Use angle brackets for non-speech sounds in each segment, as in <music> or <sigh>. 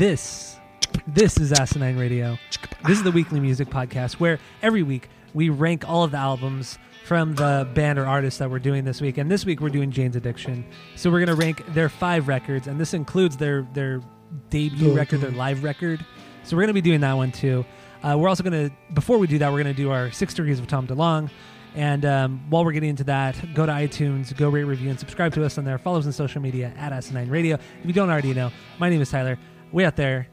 This, this is Asinine Radio. This is the weekly music podcast where every week we rank all of the albums from the band or artist that we're doing this week. And this week we're doing Jane's Addiction. So we're gonna rank their five records, and this includes their their debut record, their live record. So we're gonna be doing that one too. Uh, we're also gonna before we do that, we're gonna do our six degrees of Tom DeLonge. And um, while we're getting into that, go to iTunes, go rate, review, and subscribe to us on there. Follow us on social media at Asinine Radio. If you don't already know, my name is Tyler way out there,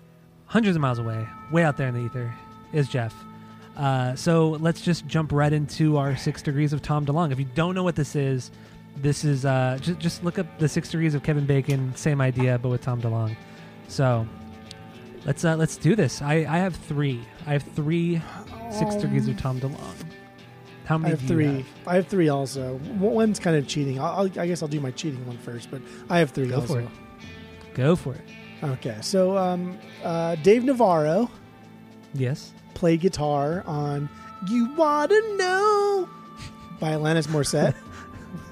hundreds of miles away, way out there in the ether, is Jeff. Uh, so let's just jump right into our six degrees of Tom DeLonge. If you don't know what this is, this is uh, just just look up the six degrees of Kevin Bacon. Same idea, but with Tom DeLonge. So let's uh, let's do this. I, I have three. I have three six degrees of Tom DeLonge. How many? I have do you three. have? I have three also. One's kind of cheating. I'll, I guess I'll do my cheating one first, but I have three Go also. for it. Go for it. Okay, so um, uh, Dave Navarro Yes. played guitar on "You Wanna Know" by Alanis Morissette. <laughs>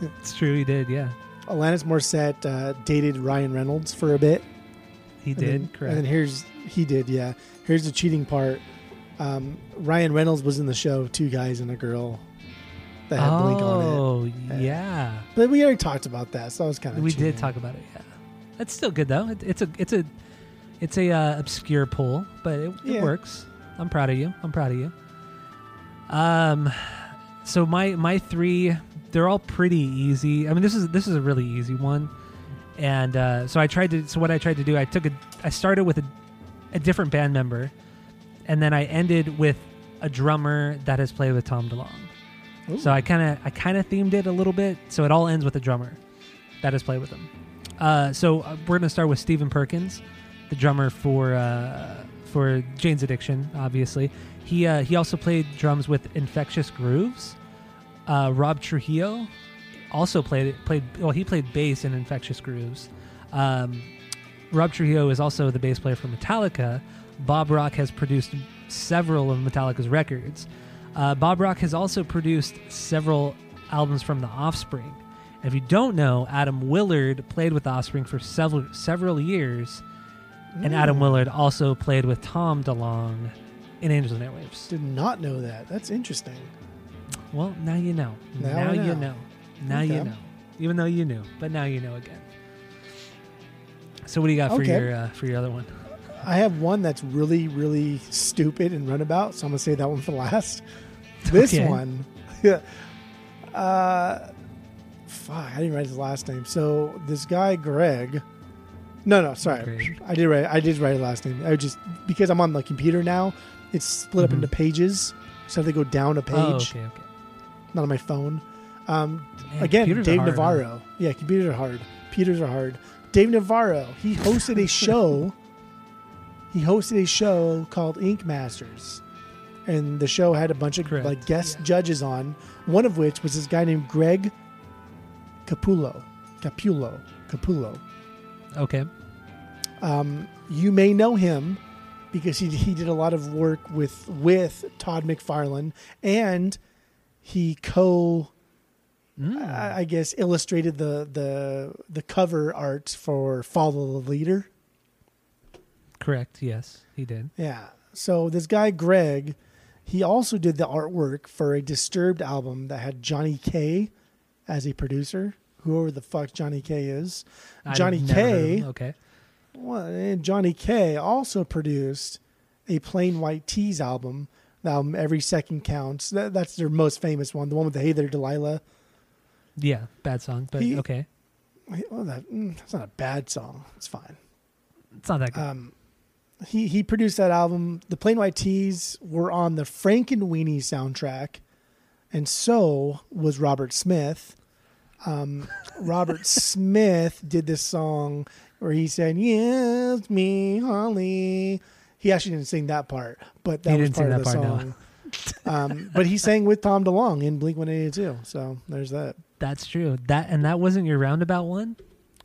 It's true. He did. Yeah. Alanis Morissette uh, dated Ryan Reynolds for a bit. He And did. then- correct. And then here's he did, yeah. Here's the cheating part. Um, Ryan Reynolds was in the show, two guys and a girl that had Blink on it. oh Uh, yeah. But we already talked about that, so that was kind of we did talk about it. Yeah, that's still good though. It, it's a it's a it's a uh, obscure poll, but it, it Yeah. works. I'm proud of you. I'm proud of you. Um, so my my three, they're all pretty easy. I mean, this is this is a really easy one, and uh, so I tried to. So what I tried to do, I took a, I started with a, a different band member, and then I ended with a drummer that has played with Tom DeLonge. So I kind of I kind of themed it a little bit. So it all ends with a drummer that has played with him. Uh, so uh, we're gonna start with Stephen Perkins, the drummer for uh, for Jane's Addiction. Obviously, he uh, he also played drums with Infectious Grooves. Uh, Rob Trujillo also played played well. He played bass in Infectious Grooves. Um, Rob Trujillo is also the bass player for Metallica. Bob Rock has produced several of Metallica's records. Uh, Bob Rock has also produced several albums from The Offspring. If you don't know, Adam Willard played with Offspring for several several years, and Adam Willard also played with Tom DeLonge in Angels and Airwaves. Did not know that. That's interesting. Well, now you know. Now I you know. know. Now you know. Even though you knew, but now you know again. So what do you got for Okay. your uh, for your other one? I have one that's really, really stupid and runabout, so I'm gonna say that one for last. This Okay. one, <laughs> uh, fuck, I didn't write his last name. So this guy Greg, no, no, sorry, Greg. I did write, I did write his last name. I just because I'm on the computer now, it's split up Mhm. into pages, so I have to go down a page, Oh, okay, okay. not on my phone. Um, Man, Again, Dave hard, huh? Navarro. Yeah, computers are hard. Computers are hard. Dave Navarro. He hosted a <laughs> show. he hosted a show called Ink Masters, and the show had a bunch of Correct, like guest yeah. judges on. One of which was this guy named Greg Capullo. Capullo. Capullo. Okay. Um, you may know him because he he did a lot of work with with Todd McFarlane, and he co Mm. I I guess illustrated the the the cover art for Follow the Leader. Correct. Yes, he did. Yeah. So this guy Greg, he also did the artwork for a Disturbed album that had Johnny K as a producer. Whoever the fuck Johnny K is. I've Johnny K. Okay. Well, and Johnny K also produced a Plain White T's album. The album Every Second Counts. That, that's their most famous one. The one with the Hey There Delilah. Yeah, bad song, but He- okay. Well, that, mm, that's not a bad song. It's fine. It's not that good. um, he he produced that album. The Plain White T's were on the Frankenweenie soundtrack, and so was Robert Smith. Um, <laughs> Robert Smith did this song where he said, "Yes, me, Holly." He actually didn't sing that part, but that He was part of the part, no. song. um, but he sang with Tom DeLonge in Blink One Eighty Two. So there's that. That's true. That and that wasn't your roundabout one,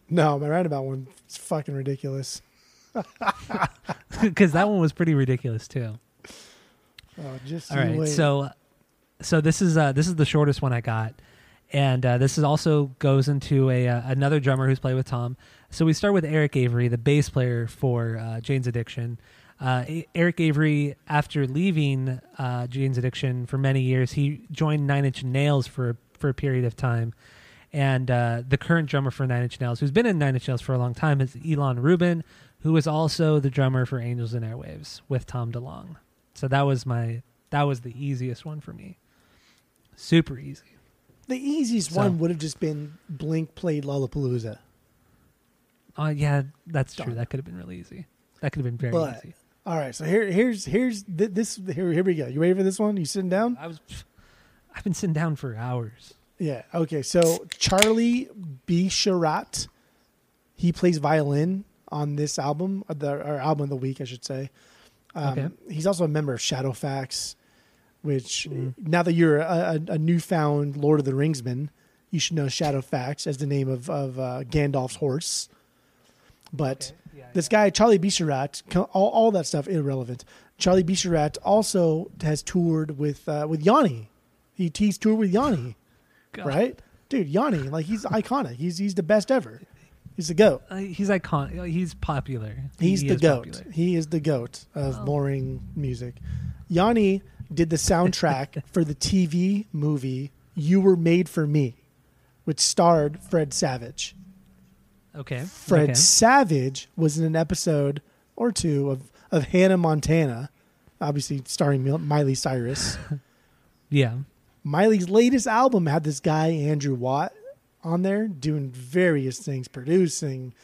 No, my roundabout one is fucking ridiculous. <laughs> because that one was pretty ridiculous too. Oh, just All right, wait. so so this is uh, this is the shortest one I got, and uh, this is also goes into a uh, another drummer who's played with Tom. So we start with Eric Avery, the bass player for uh, Jane's Addiction. Uh, Eric Avery, after leaving uh, Jane's Addiction for many years, he joined Nine Inch Nails for for a period of time. And the current drummer for Nine Inch Nails, who's been in Nine Inch Nails for a long time, is Ilan Rubin, who is also the drummer for Angels and Airwaves with Tom DeLonge. So that was my that was the easiest one for me. Super easy. the easiest So- one would have just been Blink played Lollapalooza. Oh yeah, that's true. That could have been really easy. That could have been very But- easy. All right, so here, here's here's th- this. Here, here we go. You ready for this one? You sitting down? I was I've been sitting down for hours. Yeah. Okay. So Charlie Bisharat, he plays violin on this album, or the or album of the week, I should say. Um, Okay. He's also a member of Shadowfax, which Mhm. now that you're a, a, a newfound Lord of the Ringsman, you should know Shadowfax as the name of of uh, Gandalf's horse. But this guy Charlie Bisharat, all, all that stuff irrelevant. Charlie Bisharat also has toured with uh, with Yanni. He he's toured with Yanni, <laughs> God. right? Dude, Yanni, like he's iconic. He's he's the best ever. He's the goat. Uh, he's iconic. He's popular. He's He the goat. popular. He is the goat of Oh. boring music. Yanni did the soundtrack <laughs> for the TV movie "You Were Made for Me," which starred Fred Savage. Okay. Fred Okay. Savage was in an episode or two of, of Hannah Montana, obviously starring Miley Cyrus. <laughs> Yeah. Miley's latest album had this guy, Andrew Watt, on there doing various things, producing,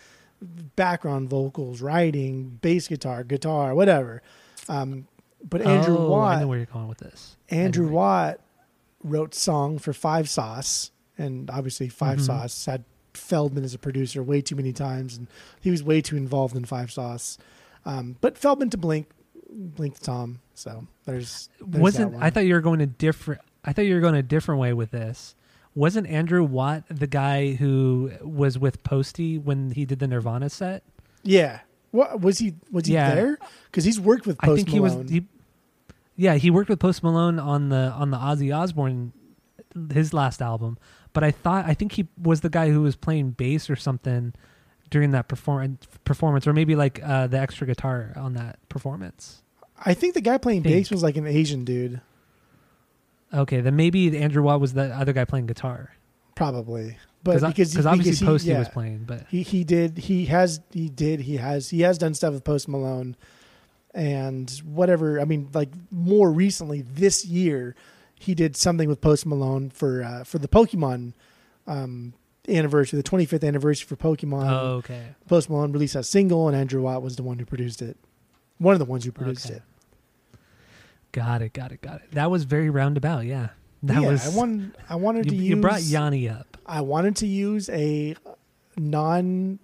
background vocals, writing, bass guitar, guitar, whatever. Um, but Andrew oh, Watt I know where you're going with this. Andrew Watt wrote song for Five Sauce, and obviously 5 Mhm. Sauce had Feldmann as a producer way too many times, and he was way too involved in Five Sauce. Um, but Feldmann to Blink, Blink to Tom. So there's, there's wasn't I thought you were going a different I thought you were going a different way with this. Wasn't Andrew Watt the guy who was with Posty when he did the Nirvana set? yeah. What was he? Was he Yeah. there? Because he's worked with Post I think he was Malone. he, Yeah, he worked with Post Malone on the on the Ozzy Osbourne his last album, but I thought I think he was the guy who was playing bass or something during that perform- performance or maybe like uh, the extra guitar on that performance. I think the guy playing bass was like an Asian dude, Okay, then maybe Andrew Watt was the other guy playing guitar. probably. But I- because obviously because he- Posty yeah. was playing, but He he did he has he did he has he has done stuff with Post Malone and whatever I mean like more recently this year he did something with Post Malone for uh, for the Pokemon um, anniversary the 25th anniversary for Pokemon oh, okay. Post Malone released a single and Andrew Watt was the one who produced it one of the ones who produced Okay. it Got it, got it, got it. That was very roundabout, yeah. That yeah was I wanted I wanted you, to you brought Yanni up. I wanted to use a non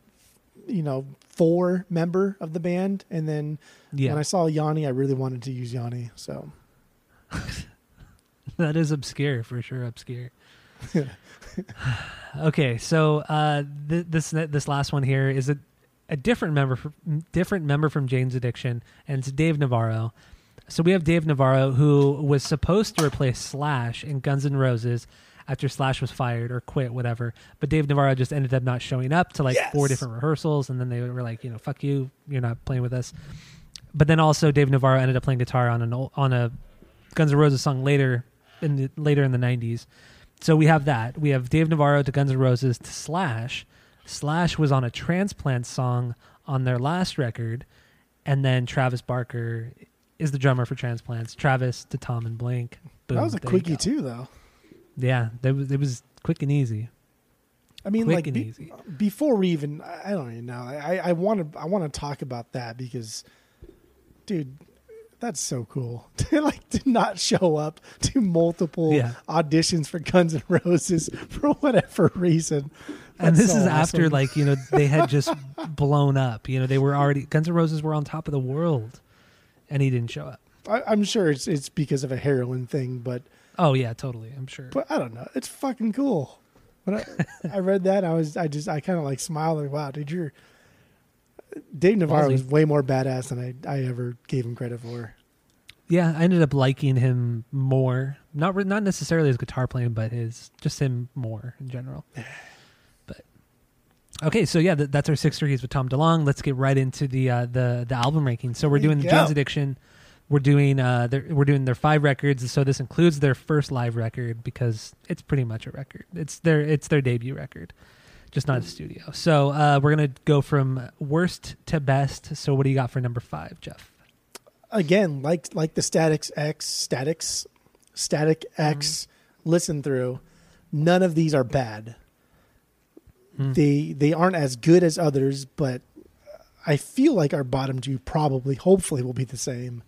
you know four member of the band and then Yeah. When I saw Yanni, I really wanted to use Yanni. So <laughs> that is obscure for sure obscure <sighs> okay so uh th- this this last one here is a a different member fr- different member from Jane's Addiction and it's Dave Navarro so we have Dave Navarro who was supposed to replace Slash in Guns N' Roses after Slash was fired or quit whatever but Dave Navarro just ended up not showing up to like four different rehearsals and then they were like you know fuck you you're not playing with us but then also Dave Navarro ended up playing guitar on an ol- on a Guns N' Roses song later in the later in the '90s. So we have that. We have Dave Navarro to Guns N' Roses to Slash. Slash was on a transplant song on their last record, and then Travis Barker is the drummer for Transplants. Travis to Tom and Blink. Boom, that was a quickie too, though. Yeah, that was it was quick and easy. I mean, quick like and be- easy. before we even, I don't even know. I I want to I want to talk about that because, dude, that's so cool. <laughs> to like to not show up to multiple Yeah. auditions for Guns N' Roses <laughs> for whatever reason. and this so is after like you know they had just <laughs> blown up. You know they were already Guns N' Roses were on top of the world, and he didn't show up. I, I'm sure it's it's because of a heroin thing, but Oh yeah, totally. I'm sure. but I don't know. It's fucking cool. When I, I read that, I was I just I kind of like smiled like, wow, did you're Dave Navarro Ballsy. was way more badass than I I ever gave him credit for. yeah, I ended up liking him more. Not not necessarily his guitar playing, but his just him more in general. But okay, so yeah, th- that's our six threes with Tom DeLonge. Let's get right into the uh, the the album ranking. So we're There doing go. Jane's Addiction. We're doing uh their, we're doing their five records. So this includes their first live record because it's pretty much a record. It's their it's their debut record, just not a studio. So uh, we're gonna go from worst to best. So what do you got for number five, Jeff? Again, like like the Statics X Statics Static X listen through, none of these are bad. Hmm. They they aren't as good as others, but I feel like our bottom two probably hopefully will be the same.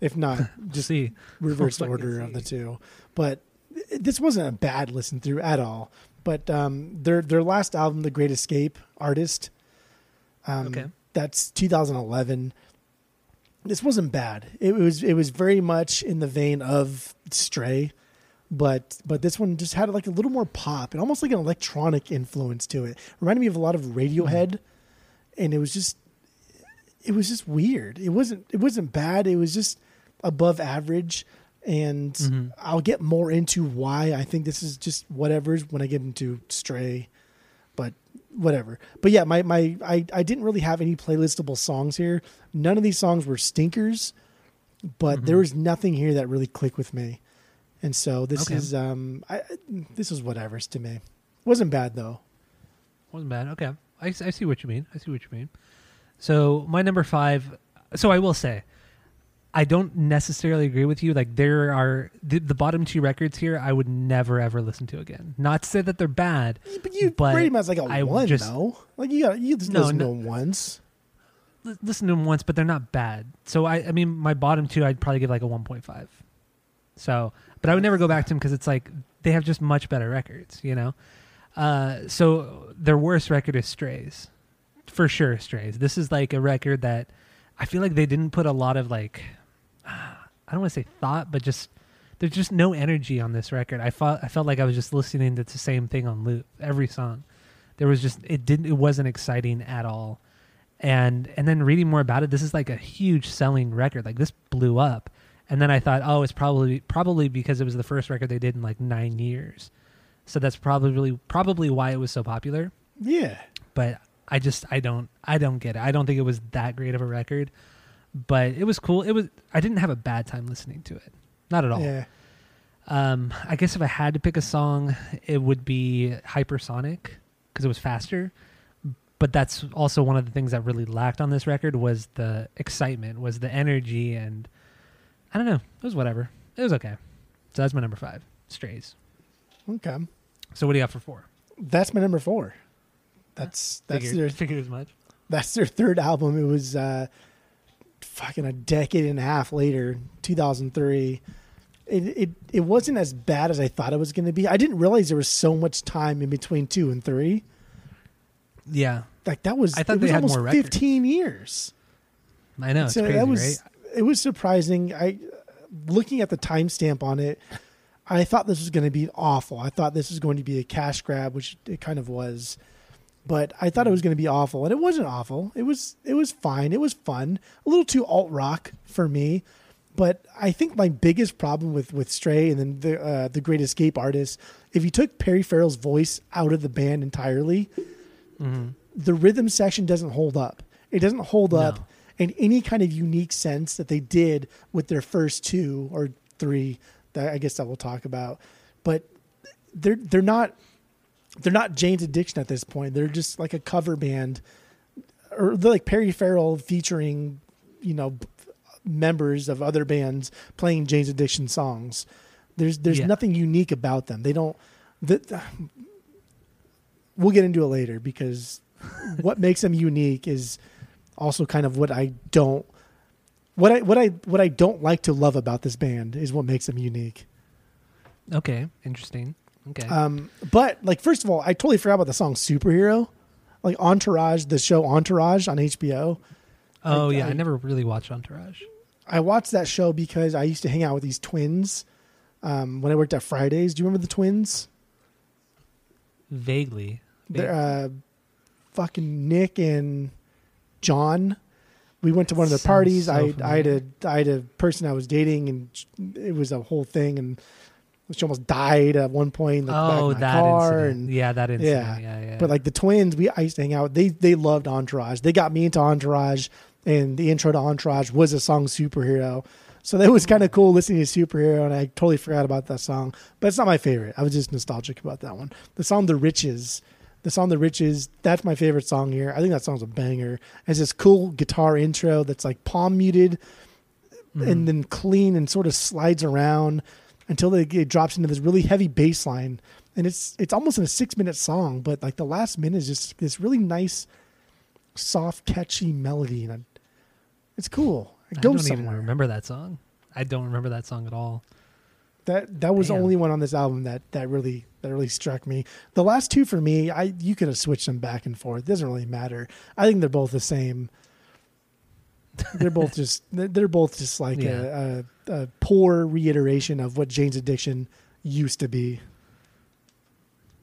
If not, <laughs> just see. reverse <laughs> order of the two. But this wasn't a bad listen through at all. But um, their their last album, The Great Escape, artist. Um, Okay. That's 2011. This wasn't bad. It was it was very much in the vein of Stray, but but this one just had like a little more pop and almost like an electronic influence to it. Reminded me of a lot of Radiohead, and it was just it was just weird. It wasn't it wasn't bad. It was just above average. And Mhm. I'll get more into why I think this is just whatever's when I get into Stray, but whatever. But yeah, my my I I didn't really have any playlistable songs here. None of these songs were stinkers, but Mhm. there was nothing here that really clicked with me. And so this Okay. is um I this is whatever's to me. Wasn't bad though. Wasn't bad. Okay, I, I see what you mean. I see what you mean. So my number five. So I will say, I don't necessarily agree with you. Like there are the, the bottom two records here. I would never ever listen to again. Not to say that they're bad. But you But rate him as like a I one just- though. Like you got you just No, listen no. to him once. Listen to them once, but they're not bad. So I, I mean, my bottom two, I'd probably give like a one point five. So, but I would never go back to them because it's like they have just much better records, you know. Uh, so their worst record is Strays, for sure. Strays. This is like a record that I feel like they didn't put a lot of like, I don't want to say thought, but just there's just no energy on this record. I felt I felt like I was just listening to the same thing on loop every song. There was just it didn't it wasn't exciting at all. And and then reading more about it this is like a huge selling record. Like this blew up. And then i thought oh it's probably probably because it was the first record they did in like nine years. So that's probably really probably why it was so popular. Yeah. but i just i don't i don't get it. I don't think it was that great of a record but it was cool it was i didn't have a bad time listening to it not at all Yeah. um, I guess if I had to pick a song, it would be Hypersonic because it was faster. But that's also one of the things that really lacked on this record was the excitement, was the energy, and I don't know. It was whatever. It was okay. So that's my number five, Strays. Okay. So what do you got for four? That's my number four. That's that's figured, their figured as much. that's their third album. It was uh fucking a decade and a half later, two thousand three. It, it it wasn't as bad as I thought it was going to be. I didn't realize there was so much time in between two and three. Yeah, Like that was I thought it they was had almost more records. fifteen years. I know it's so crazy, that was right? it was surprising. I looking at the timestamp on it, I thought this was going to be awful. I thought this was going to be a cash grab, which it kind of was. But I thought it was going to be awful, and it wasn't awful. It was it was fine. It was fun. A little too alt rock for me, but I think my biggest problem with with Stray and then the uh, the Great Escape artist, if you took Perry Farrell's voice out of the band entirely, Mhm. the rhythm section doesn't hold up. It doesn't hold up in any kind of unique sense that they did with their first two or three that I guess that we'll talk about. But they're they're not they're not Jane's Addiction at this point. They're just like a cover band or they're like Perry Farrell featuring, you know, members of other bands playing Jane's Addiction songs. There's there's Yeah. nothing unique about them. They don't the, we'll get into it later because <laughs> what makes them unique is also kind of what I don't what I what I what I don't like to love about this band is what makes them unique. Okay, interesting. Okay. Um, but like first of all, I totally forgot about the song "Superhero," like Entourage, the show Entourage on HBO. oh I- yeah, I, I- never really watched Entourage. I watched that show because I used to hang out with these twins um, when I worked at Fridays. Do you remember the twins? Vaguely. They're uh, fucking Nick and John. We went to one of their Sounds parties. so I I had a. I had a person I was dating, and it was a whole thing, and she almost died at one point. In the back oh, that car, incident. and yeah, that incident. Yeah, Yeah. yeah. But like the twins, we I used to hang out. They they loved Entourage. They got me into Entourage, and the intro to Entourage was a song "Superhero." So that was kind of cool listening to "Superhero," and I totally forgot about that song. But it's not my favorite. I was just nostalgic about that one. The song "The Riches," the song "The Riches," that's my favorite song here. I think that song's a banger. It has this cool guitar intro that's like palm muted, Mhm. and then clean and sort of slides around until it, it drops into this really heavy bass line. And it's it's almost in a six minute song but like the last minute is just this really nice soft catchy melody. And I, it's cool. It I don't even somewhere. remember that song. I don't remember that song at all. that that was the only one on this album that that really that really struck me. The last two for me i you could have switched them back and forth. It doesn't really matter. I think they're both the same they're both just they're- both just like a, a, a poor reiteration of what jane's addiction used to be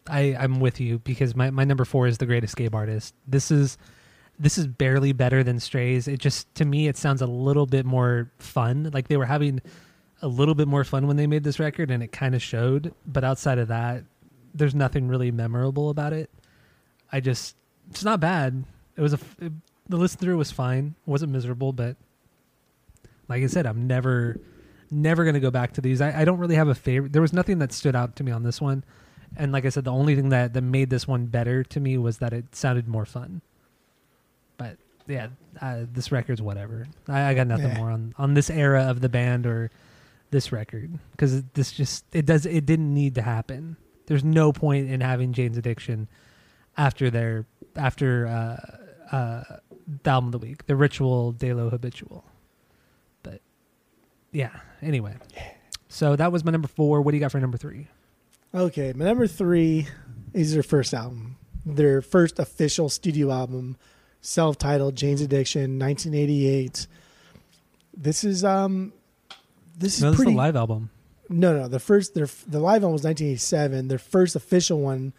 I I'm with you because my my number four is the Great Escape Artist. This is this is barely better than Strays. It just to me it sounds a little bit more fun. Like they were having a little bit more fun when they made this record, and it kind of showed. But outside of that, there's nothing really memorable about it. I just it's not bad. It was a it, the listen through was fine. It wasn't miserable, but like I said, I'm never never gonna go back to these. I, I don't really have a favorite. There was nothing that stood out to me on this one. And like I said, the only thing that, that made this one better to me was that it sounded more fun. But yeah, uh, this record's whatever. I, I got nothing Yeah. more on, on this era of the band or this record because this just it does it didn't need to happen. There's no point in having Jane's Addiction after their after uh, uh, the album of the week, the Ritual De Lo Habitual. But yeah, anyway. So that was my number four. What do you got for number three? Okay, my number three is their first album, their first official studio album, self-titled "Jane's Addiction," 1988. This is um, this is No, this is pretty. live album. No, no, the first their the live album was 1987. Their first official one.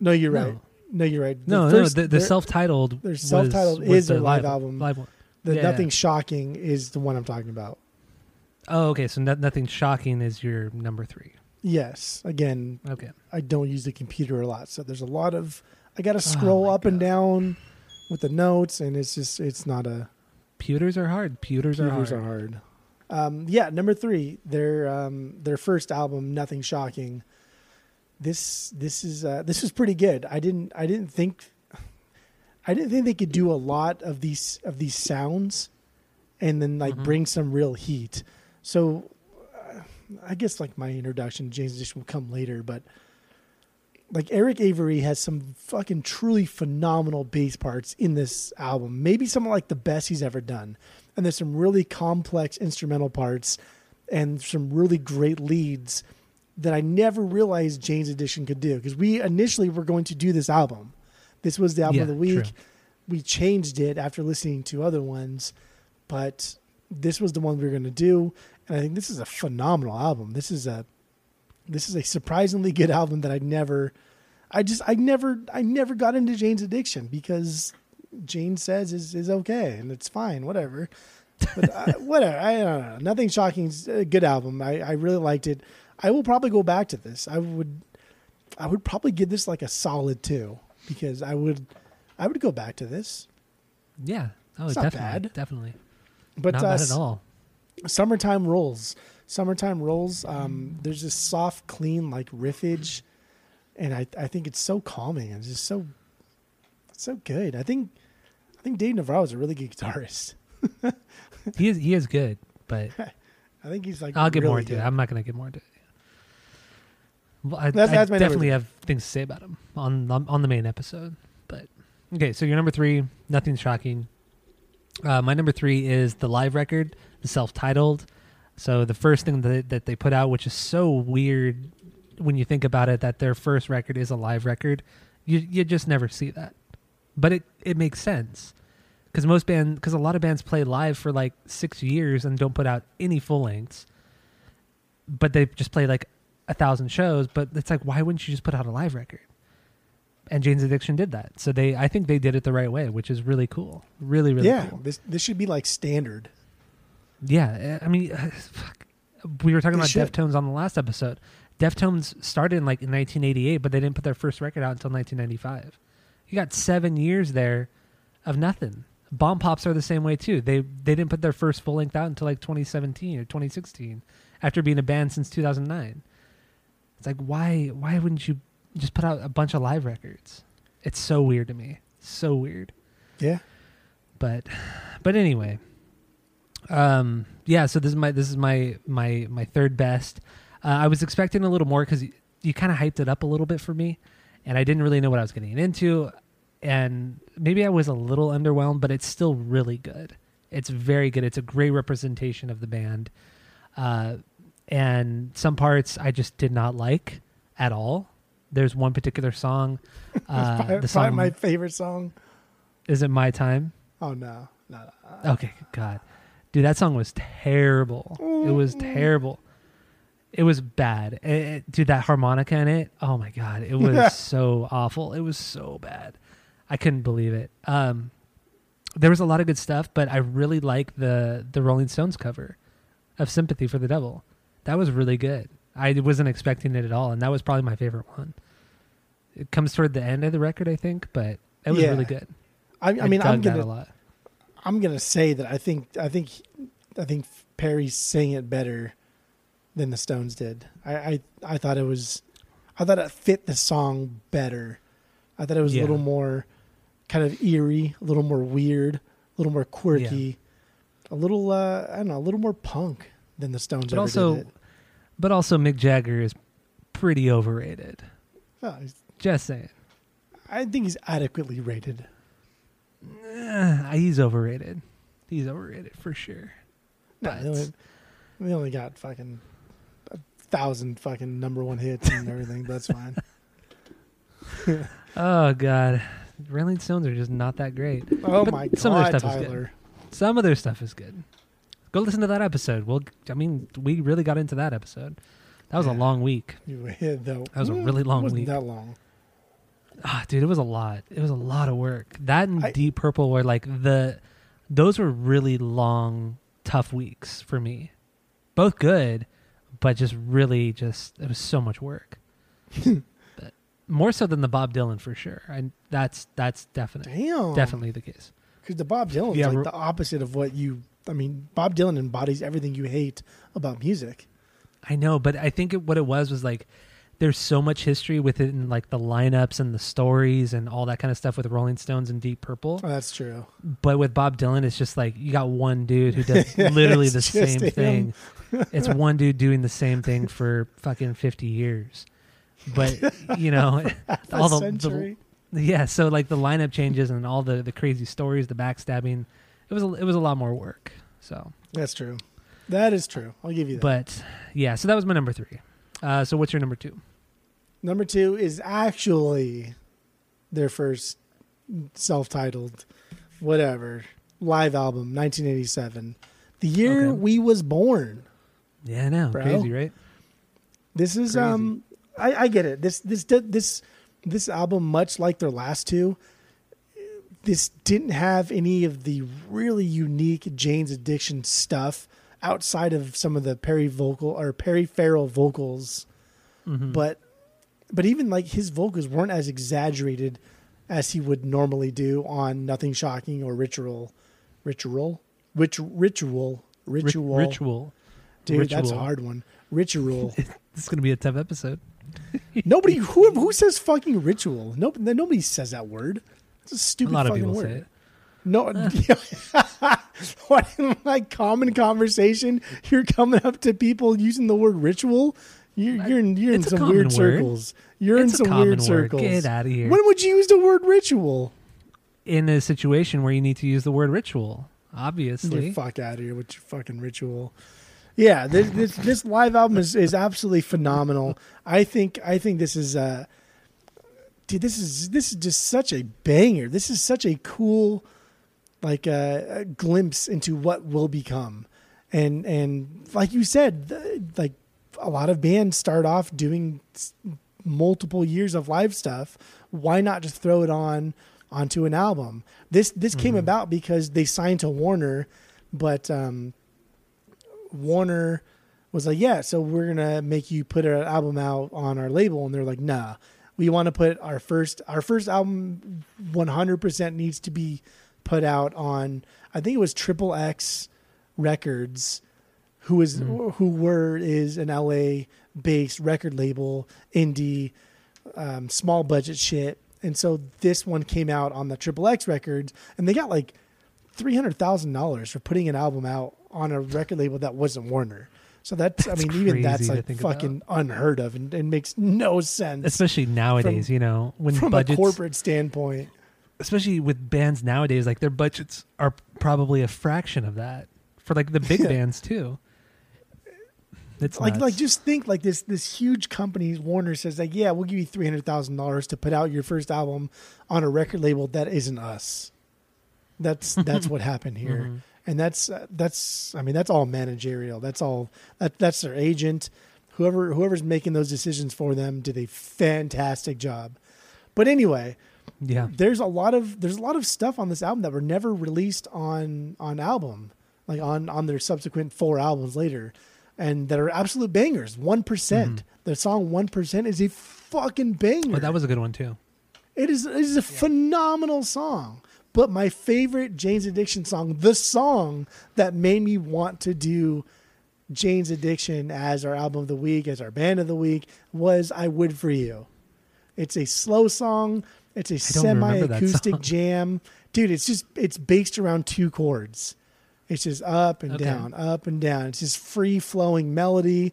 No, you're No. right. No, you're right. The No, first- no, the, the self-titled. their self-titled was is their live album. Live one. the yeah, nothing yeah. shocking is the one I'm talking about. Oh, okay. So no, nothing shocking is your number three. Yes, again, Okay. I don't use the computer a lot, so there's a lot of I got to Oh scroll my up and down with the notes, and it's just it's not a Pewters are hard. Pewters, are hard. are hard. Um, yeah, number three, their um, their first album, Nothing Shocking. This this is uh, this is pretty good. I didn't I didn't think I didn't think they could do a lot of these of these sounds, and then like Mhm. bring some real heat. So uh, I guess like my introduction, to Jane's Addiction will come later, but like Eric Avery has some fucking truly phenomenal bass parts in this album. Maybe some of like the best he's ever done. And there's some really complex instrumental parts and some really great leads that I never realized Jane's Addiction could do. Because we initially were going to do this album. This was the album Yeah, of the week. true. We changed it after listening to other ones, but this was the one we were going to do. And I think this is a phenomenal album. This is a this is a surprisingly good album that I never I just I never I never got into Jane's Addiction because Jane says is is okay and it's fine whatever. But I, uh, <laughs> whatever I don't know. Nothing shocking. It's a good album. I I really liked it. I will probably go back to this. I would I would probably give this like a solid 2 because I would I would go back to this. Yeah. Oh, It's not definitely. bad. Definitely. But Not uh, bad at all. summertime rolls summertime rolls um there's this soft clean like riffage and i i think it's so calming and just so it's so good i think i think dave navarro is a really good guitarist <laughs> He is he is good, but <laughs> i think he's like I'll get more into good. it. I'm not going to get more into it. Well, I, That's- I that's definitely have things to say about him on on on the main episode. But okay, so your number three, nothing shocking. Uh, my number three is the live record, the self-titled. So the first thing that that they put out, which is so weird when you think about it, that their first record is a live record, you you just never see that. But it it makes sense because most band because a lot of bands play live for like six years and don't put out any full lengths, but they just play like a thousand shows. But it's like, why wouldn't you just put out a live record? And Jane's Addiction did that, so they I think they did it the right way, which is really cool, really really yeah, cool. this this should be like standard. Yeah, I mean, <sighs> fuck. we were talking about should. Deftones on the last episode. Deftones started in like in 1988, but they didn't put their first record out until 1995. You got seven years there of nothing. Bombpops are the same way too. They they didn't put their first full length out until like 2017 or 2016, after being a band since 2009. It's like why why wouldn't you just put out a bunch of live records? It's so weird to me. So weird. Yeah, but but anyway um yeah so this is my this is my my my third best. Uh, i was expecting a little more because you, you kind of hyped it up a little bit for me and i didn't really know what i was getting into and maybe i was a little underwhelmed but it's still really good. It's very good. It's a great representation of the band. Uh and some parts i just did not like at all there's one particular song <laughs> uh Probably- the song my favorite song. is it my time Oh no, no, no. Okay, God, dude, that song was terrible. It was terrible. It was bad. It- it- dude, that harmonica in it. Oh my God, it was <laughs> so awful. It was so bad. I couldn't believe it. Um, there was a lot of good stuff, but I really like the the Rolling Stones cover of "Sympathy for the Devil." That was really good. I wasn't expecting it at all, and that was probably my favorite one. It comes toward the end of the record, I think, but it was Yeah. really good. I, I mean, dug I'm gonna a lot. I'm gonna say that I think I think I think Perry sang it better than the Stones did. I I, I thought it was I thought it fit the song better. I thought it was Yeah. a little more kind of eerie, a little more weird, a little more quirky, a little uh, I don't know, a little more punk than the Stones But ever also, did. But also Mick Jagger is pretty overrated. Oh, Just saying, I think he's adequately rated. Eh, he's overrated. He's overrated for sure. No, But- they only, they only got fucking a thousand fucking number one hits and everything, but that's fine. <laughs> Oh God, Rolling Stones are just not that great. Oh But my some of their god, stuff is good. Tyler. Some of their stuff is good. Go listen to that episode. Well, I mean, we really got into that episode. That was a long week. You hit though. That was a really long wasn't week. that long. Ah, dude, it was a lot. It was a lot of work. That and I- Deep Purple were like the, those were really long, tough weeks for me. Both good, but just really just it was so much work. <laughs> but more so than the Bob Dylan for sure. And that's that's definite, Damn. definitely the case. Because the Bob Dylan's Yeah, like the opposite of what you. I mean, Bob Dylan embodies everything you hate about music. I know, but I think it, what it was was like there's so much history within like the lineups and the stories and all that kind of stuff with Rolling Stones and Deep Purple. Oh, that's true. But with Bob Dylan, it's just like you got one dude who does <laughs> literally the same him. thing. it's <laughs> one dude doing the same thing for fucking 50 years. But, you know, <laughs> all the, century. the yeah, so like the lineup changes and all the the crazy stories, the backstabbing, it was a, it was a lot more work. So, That's true. That is true. I'll give you that. but yeah, so that was my number 3. Uh, so what's your number 2? Number two is actually their first self-titled, whatever live album, 1987, the year Okay. we was born. Yeah, I know. Bro. Crazy, right? This is Crazy. um, I, I get it. This this this this album, much like their last two, this didn't have any of the really unique Jane's Addiction stuff outside of some of the Perry vocal or Perry Farrell vocals, Mhm. but but even like his vocals weren't as exaggerated as he would normally do on Nothing Shocking or Ritual, Ritual, Rich, Ritual, Rit- Ritual, ritual. dude, that's a hard one. Ritual. <laughs> This is going to be a tough episode. Nobody <laughs> who who says fucking ritual. No, nobody says that word. It's a A stupid lot of fucking people word. say it. No, what in like common conversation? You're coming up to people using the word ritual. You're you're in, you're in some weird word. circles. You're It's in some common weird word. circles. Get outta here. When would you use the word ritual? In a situation where you need to use the word ritual, Get obviously. the fuck out of here with your fucking ritual. Yeah, this, this this live album is, is absolutely phenomenal. I think I think this is uh dude, this is this is just such a banger. This is such a cool like uh, a glimpse into what will become. And and like you said, the, like a lot of bands start off doing multiple years of live stuff. Why not just throw it on onto an album? This this came about because they signed to Warner, but um, Warner was like, "Yeah, so we're gonna make you put an album out on our label," and they're like, "Nah, we want to put our first our first album 100% needs to be put out on I think it was Triple X Records, who is who were is an LA based record label, indie, um, small budget shit, and so this one came out on the Triple X Records, and they got like three hundred thousand dollars for putting an album out on a record label that wasn't Warner. So that's, That's I mean, even that's like fucking unheard of and, and makes no sense Especially nowadays, you know, when from budgets, a corporate standpoint. especially with bands nowadays, like their budgets are probably a fraction of that for like the big <laughs> Yeah. bands too. It's like nuts. like just think like this this huge company Warner says like yeah we'll give you three hundred thousand dollars to put out your first album on a record label that isn't us. That's that's <laughs> what happened here, Mhm. And that's uh, that's I mean that's all managerial. That's all that that's their agent. Whoever whoever's making those decisions for them did a fantastic job. But anyway, yeah, there's a lot of there's a lot of stuff on this album that were never released on on album like on on their subsequent four albums later and that are absolute bangers 1% the song 1% is a fucking banger Mm-hmm. oh, that was a good one too. it is it is a phenomenal song but my favorite Jane's Addiction song the song that made me want to do Jane's Addiction as our album of the week as our band of the week was I Would For You it's a slow song. It's a that semi-acoustic jam, dude. It's just it's based around two chords. It's just up and Okay. down, up and down. It's just free flowing melody,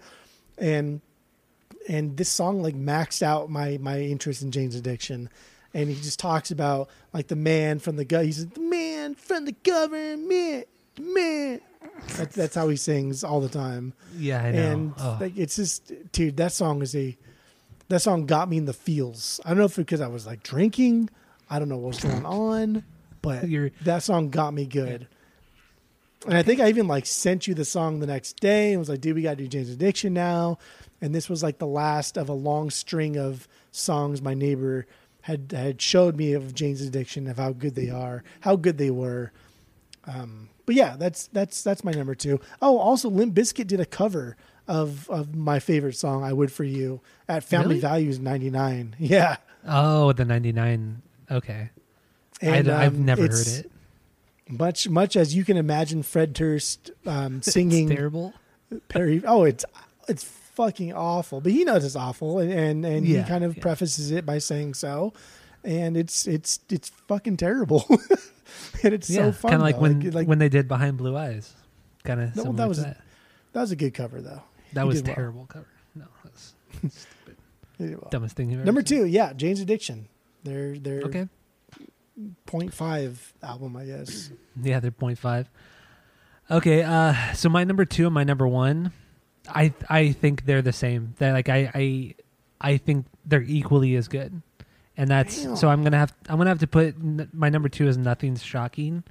and and this song like maxed out my my interest in Jane's Addiction. And he just talks about like the man from the gut. He's like, the man from the government, man. That's that's how he sings all the time Yeah, I know. and Oh. like it's just dude that song is a that song got me in the feels i don't know if it because i was like drinking i don't know what's going on but that song got me good and i think i even like sent you the song the next day and was like dude we gotta do jane's addiction now and this was like the last of a long string of songs my neighbor had had showed me of Jane's addiction of how good they are how good they were um, but yeah, that's that's that's my number two. Oh, also Limp Bizkit did a cover of of my favorite song, "I Would for You," at Family Really? Values '99. <laughs> Yeah, oh, the '99. Okay, and I, have um, never heard it. Much much as you can imagine, Fred Durst um, <laughs> It's singing terrible. Perry. Oh, it's it's fucking awful, but he knows it's awful, and and, and Yeah, he kind of yeah. prefaces it by saying so, and it's it's it's fucking terrible, <laughs> and it's yeah, so fun. kind of like though. when like, when they did Behind Blue Eyes. Kind of No, that was- that. that was a good cover though. That he was did well. terrible cover. No, that's <laughs> did well. dumbest thing ever Number seen. two, yeah, Jane's Addiction. They're they're Okay. point five album, I guess. Yeah, they're 0.5. Okay, uh, so my number two and my number one, I I think they're the same. They like I I I think they're equally as good, and that's Damn. so I'm gonna have I'm gonna have to put n- my number two is nothing's shocking,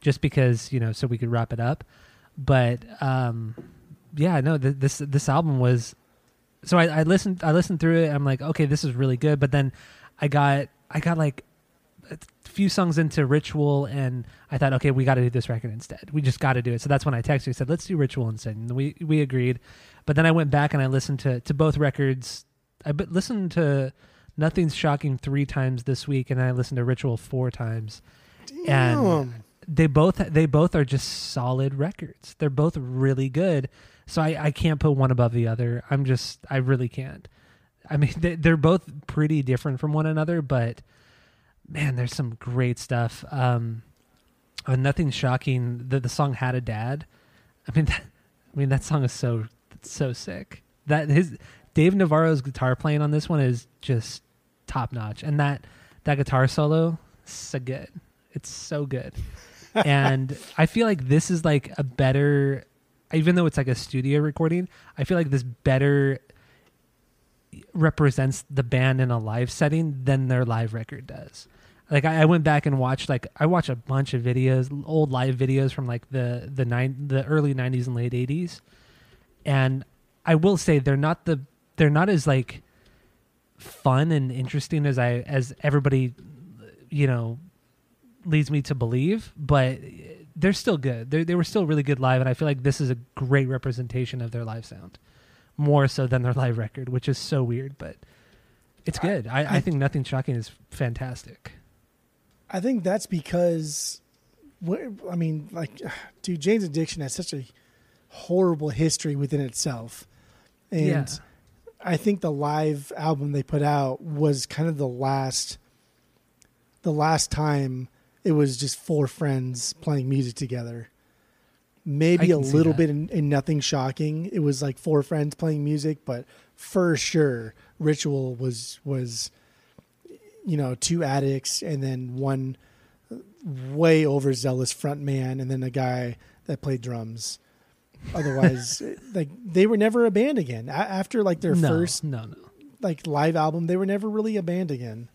just because you know so we could wrap it up. But um, yeah, no, th- this this album was so I, I listened I listened through it. I'm like, okay, this is really good. But then I got I got like few songs into Ritual, and I thought, okay, we got to do this record instead. We just got to do it. So that's when I texted you said, let's do Ritual instead. And we we agreed. But then I went back and I listened to to both records. I b- listened to Nothing's Shocking three times this week, and I listened to Ritual four times. Damn. And they both they both are just solid records. They're both really good. So I, I can't put one above the other. I'm just I really can't. I mean <laughs> they, they're both pretty different from one another, but man, there's some great stuff. Um, uh, nothing shocking. The the song had a dad. I mean, <laughs> that, I mean that song is so so sick. That his Dave Navarro's guitar playing on this one is just top notch, and that that guitar solo so good. It's so good, <laughs> and I feel like this is like a better even though it's like a studio recording, I feel like this better represents the band in a live setting than their live record does. Like I, I went back and watched like I watched a bunch of videos, old live videos from like the the nine the early '90s and late '80s, and I will say they're not the they're not as like fun and interesting as I as everybody you know leads me to believe, but they're still good. They they were still really good live, and I feel like this is a great representation of their live sound, more so than their live record, which is so weird, but it's good. I, I, I think nothing shocking is fantastic. I think that's because, I mean, like, <sighs> dude, Jane's Addiction has such a horrible history within itself, and yeah. I think the live album they put out was kind of the last, the last time it was just four friends playing music together. Maybe a little bit in, in nothing shocking. It was like four friends playing music, but for sure, Ritual was was you know two addicts and then one way overzealous front man and then a guy that played drums. Otherwise, <laughs> like they were never a band again. A- after like their no, first no no like live album, they were never really a band again.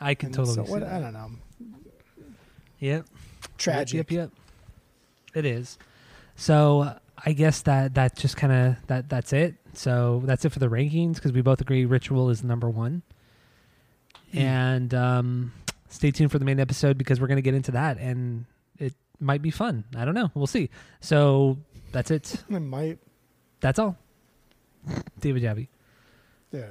I can and totally. So what, I don't know. Yep. Tragic. Yep, yep, yep. It is. So I guess that that just kind of that that's it. So that's it for the rankings because we both agree Ritual is number one. Mm. And um, stay tuned for the main episode because we're going to get into that and it might be fun. I don't know. We'll see. So that's it. <laughs> It might. That's all. David Javi. Yeah.